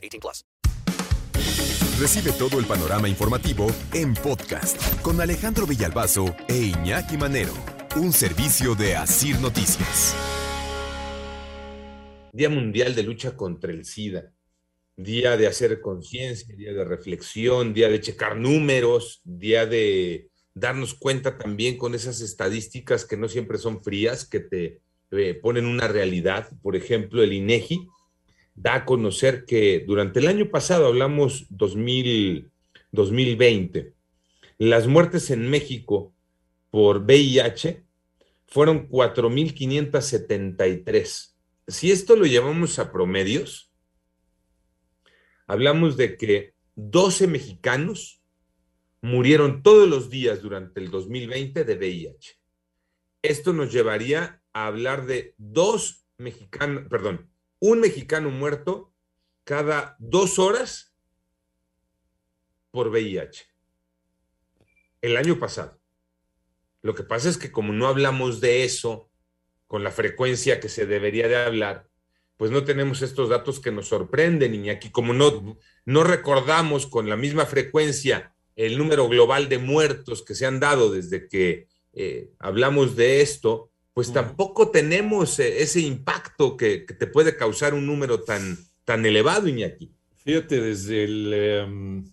18 plus. Recibe todo el panorama informativo en podcast con Alejandro Villalbazo e Iñaki Manero. Un servicio de Asir Noticias. Día Mundial de Lucha contra el SIDA día de hacer conciencia, día de reflexión, día de checar números, día de darnos cuenta también con esas estadísticas que no siempre son frías, que te eh, ponen una realidad. Por ejemplo, el INEGI da a conocer que durante el año pasado, hablamos 2000, 2020, las muertes en México por VIH fueron 4.573. Si esto lo llevamos a promedios, hablamos de que 12 mexicanos murieron todos los días durante el 2020 de VIH. Esto nos llevaría a hablar de dos mexicanos, perdón, un mexicano muerto cada dos horas por VIH. El año pasado. Lo que pasa es que como no hablamos de eso con la frecuencia que se debería de hablar, pues no tenemos estos datos que nos sorprenden, y aquí como no, no recordamos con la misma frecuencia el número global de muertos que se han dado desde que eh, hablamos de esto, pues tampoco tenemos eh, ese impacto que, te puede causar un número tan, tan elevado, Iñaki. Fíjate, desde el, em,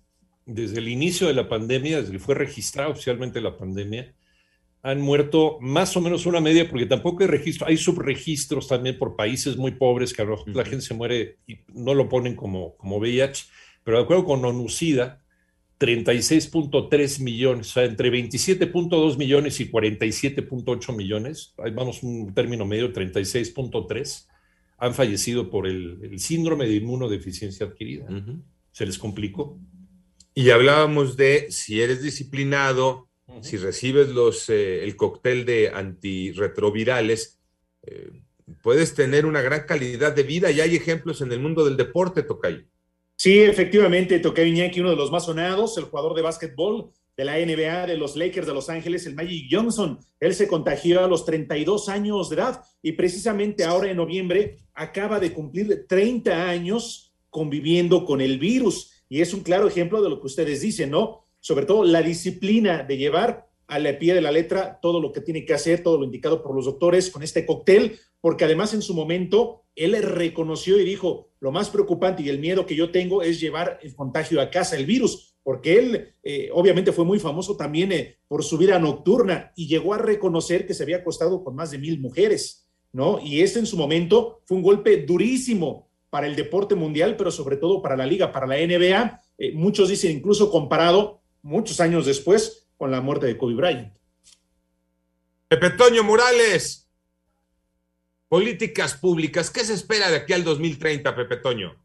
desde el inicio de la pandemia, desde que fue registrada oficialmente la pandemia, han muerto más o menos una media, porque tampoco hay registro, hay subregistros también por países muy pobres que a lo mejor la gente se muere y no lo ponen como, como VIH, pero de acuerdo con ONUCIDA, 36.3 millones, o sea, entre 27.2 millones y 47.8 millones, ahí vamos un término medio, 36.3, han fallecido por el, síndrome de inmunodeficiencia adquirida. ¿Se les complicó? Y hablábamos de si eres disciplinado, si recibes los, eh, el cóctel de antirretrovirales, eh, puedes tener una gran calidad de vida y hay ejemplos en el mundo del deporte, Tocayo. Sí, efectivamente, Tocayo Iñaki, uno de los más sonados, el jugador de básquetbol de la NBA de los Lakers de Los Ángeles, el Magic Johnson. Él se contagió a los 32 años de edad y precisamente ahora en noviembre acaba de cumplir 30 años conviviendo con el virus. Y es un claro ejemplo de lo que ustedes dicen, ¿no? sobre todo la disciplina de llevar a la pie de la letra todo lo que tiene que hacer, todo lo indicado por los doctores con este cóctel, porque además en su momento él reconoció y dijo, lo más preocupante y el miedo que yo tengo es llevar el contagio a casa, el virus, porque él eh, obviamente fue muy famoso también eh, por su vida nocturna y llegó a reconocer que se había acostado con más de mil mujeres, ¿no? Y ese en su momento fue un golpe durísimo para el deporte mundial, pero sobre todo para la liga, para la NBA. Eh, muchos dicen incluso comparado muchos años después con la muerte de Kobe Bryant. Pepe Toño Morales, políticas públicas, ¿qué se espera de aquí al 2030, Pepe Toño?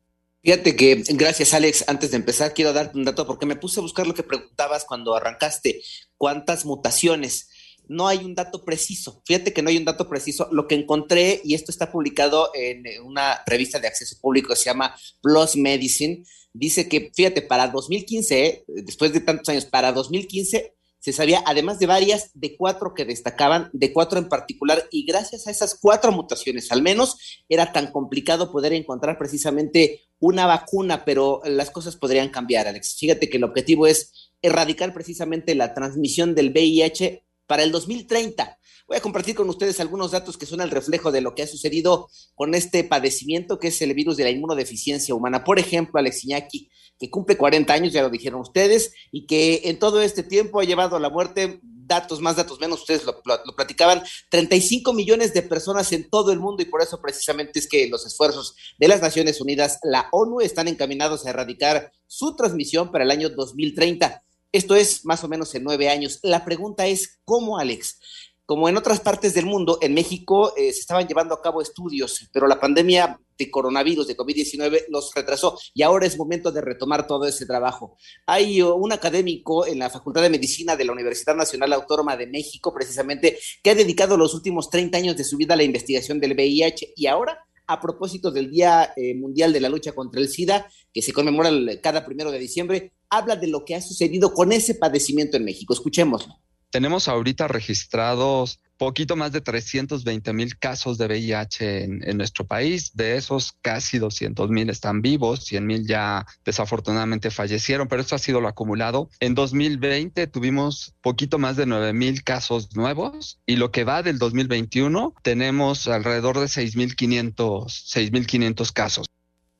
Fíjate que, gracias Alex, antes de empezar quiero darte un dato porque me puse a buscar lo que preguntabas cuando arrancaste, cuántas mutaciones. No hay un dato preciso, fíjate que no hay un dato preciso. Lo que encontré, y esto está publicado en una revista de acceso público que se llama Plus Medicine, dice que, fíjate, para 2015, después de tantos años, para 2015 se sabía, además de varias, de cuatro que destacaban, de cuatro en particular, y gracias a esas cuatro mutaciones, al menos, era tan complicado poder encontrar precisamente una vacuna, pero las cosas podrían cambiar, Alex. Fíjate que el objetivo es erradicar precisamente la transmisión del VIH para el 2030. Voy a compartir con ustedes algunos datos que son el reflejo de lo que ha sucedido con este padecimiento que es el virus de la inmunodeficiencia humana. Por ejemplo, Alex Iñaki, que cumple 40 años, ya lo dijeron ustedes, y que en todo este tiempo ha llevado a la muerte datos más, datos menos, ustedes lo, lo, platicaban, 35 millones de personas en todo el mundo y por eso precisamente es que los esfuerzos de las Naciones Unidas, la ONU, están encaminados a erradicar su transmisión para el año 2030. Esto es más o menos en nueve años. La pregunta es, ¿cómo, Alex? Como en otras partes del mundo, en México eh, se estaban llevando a cabo estudios, pero la pandemia de coronavirus, de COVID-19, los retrasó y ahora es momento de retomar todo ese trabajo. Hay un académico en la Facultad de Medicina de la Universidad Nacional Autónoma de México, precisamente, que ha dedicado los últimos 30 años de su vida a la investigación del VIH y ahora a propósito del Día eh, Mundial de la Lucha contra el SIDA, que se conmemora cada primero de diciembre, habla de lo que ha sucedido con ese padecimiento en México. Escuchémoslo. Tenemos ahorita registrados poquito más de 320 mil casos de VIH en, nuestro país. De esos, casi 200 mil están vivos, 100 mil ya desafortunadamente fallecieron, pero esto ha sido lo acumulado. En 2020 tuvimos poquito más de 9 mil casos nuevos y lo que va del 2021 tenemos alrededor de 6.500 casos.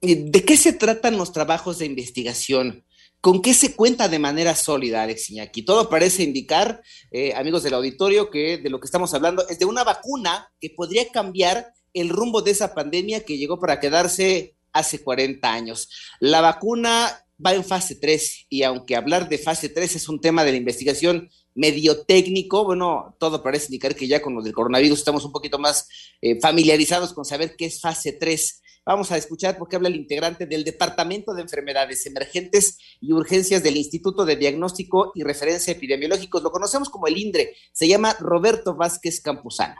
¿De qué se tratan los trabajos de investigación? ¿Con qué se cuenta de manera sólida, Alex Iñaki? Todo parece indicar, eh, amigos del auditorio, que de lo que estamos hablando es de una vacuna que podría cambiar el rumbo de esa pandemia que llegó para quedarse hace 40 años. La vacuna va en fase 3 y aunque hablar de fase 3 es un tema de la investigación medio técnico, bueno, todo parece indicar que ya con lo del coronavirus estamos un poquito más eh, familiarizados con saber qué es fase 3. Vamos a escuchar porque habla el integrante del Departamento de Enfermedades Emergentes y Urgencias del Instituto de Diagnóstico y Referencia Epidemiológicos. Lo conocemos como el INDRE. Se llama Roberto Vázquez Campuzano.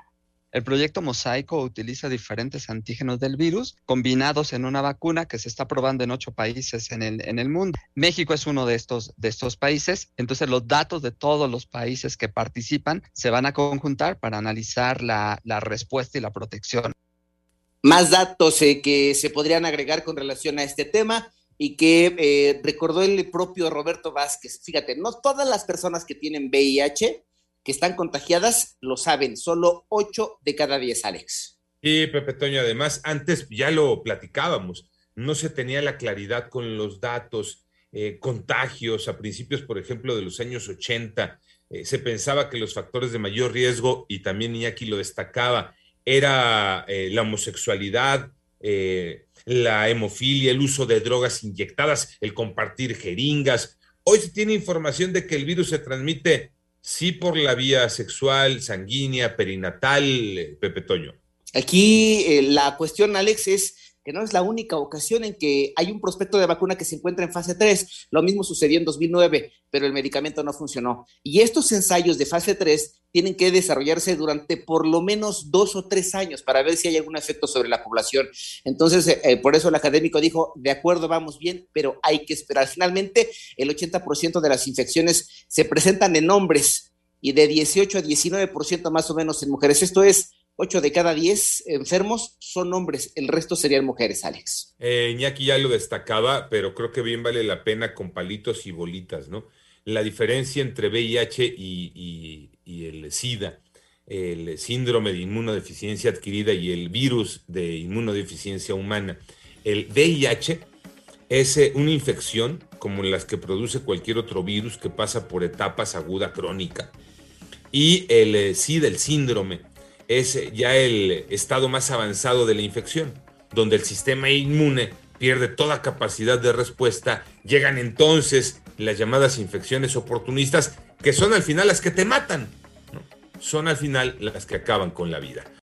El proyecto Mosaico utiliza diferentes antígenos del virus combinados en una vacuna que se está probando en ocho países en el, en el mundo. México es uno de estos, de estos países, entonces los datos de todos los países que participan se van a conjuntar para analizar la, la respuesta y la protección más datos eh, que se podrían agregar con relación a este tema y que eh, recordó el propio Roberto Vázquez. Fíjate, no todas las personas que tienen VIH que están contagiadas lo saben, solo 8 de cada 10, Alex. Y Pepe Toño, además, antes ya lo platicábamos, no se tenía la claridad con los datos, eh, contagios, a principios, por ejemplo, de los años 80, se pensaba que los factores de mayor riesgo, y también Iñaki lo destacaba, era eh, la homosexualidad, eh, la hemofilia, el uso de drogas inyectadas, el compartir jeringas. Hoy se tiene información de que el virus se transmite sí por la vía sexual, sanguínea, perinatal, eh, Pepe Toño. Aquí la cuestión, Alex, es que no es la única ocasión en que hay un prospecto de vacuna que se encuentra en fase 3. Lo mismo sucedió en 2009, pero el medicamento no funcionó. Y estos ensayos de fase 3 tienen que desarrollarse durante por lo menos dos o tres años para ver si hay algún efecto sobre la población. Entonces, eh, eh, por eso el académico dijo, de acuerdo, vamos bien, pero hay que esperar. Finalmente, el 80% de las infecciones se presentan en hombres y de 18 a 19% más o menos en mujeres. Esto es 8 de cada 10 enfermos son hombres, el resto serían mujeres, Alex. Eh, Iñaki ya lo destacaba, pero creo que bien vale la pena con palitos y bolitas, ¿no? La diferencia entre VIH y, y el SIDA, el síndrome de inmunodeficiencia adquirida y el virus de inmunodeficiencia humana. El VIH es eh, una infección como las que produce cualquier otro virus que pasa por etapas aguda crónica. Y el eh, SIDA, el síndrome, es ya el estado más avanzado de la infección, donde el sistema inmune pierde toda capacidad de respuesta, llegan entonces las llamadas infecciones oportunistas, que son al final las que te matan, son al final las que acaban con la vida.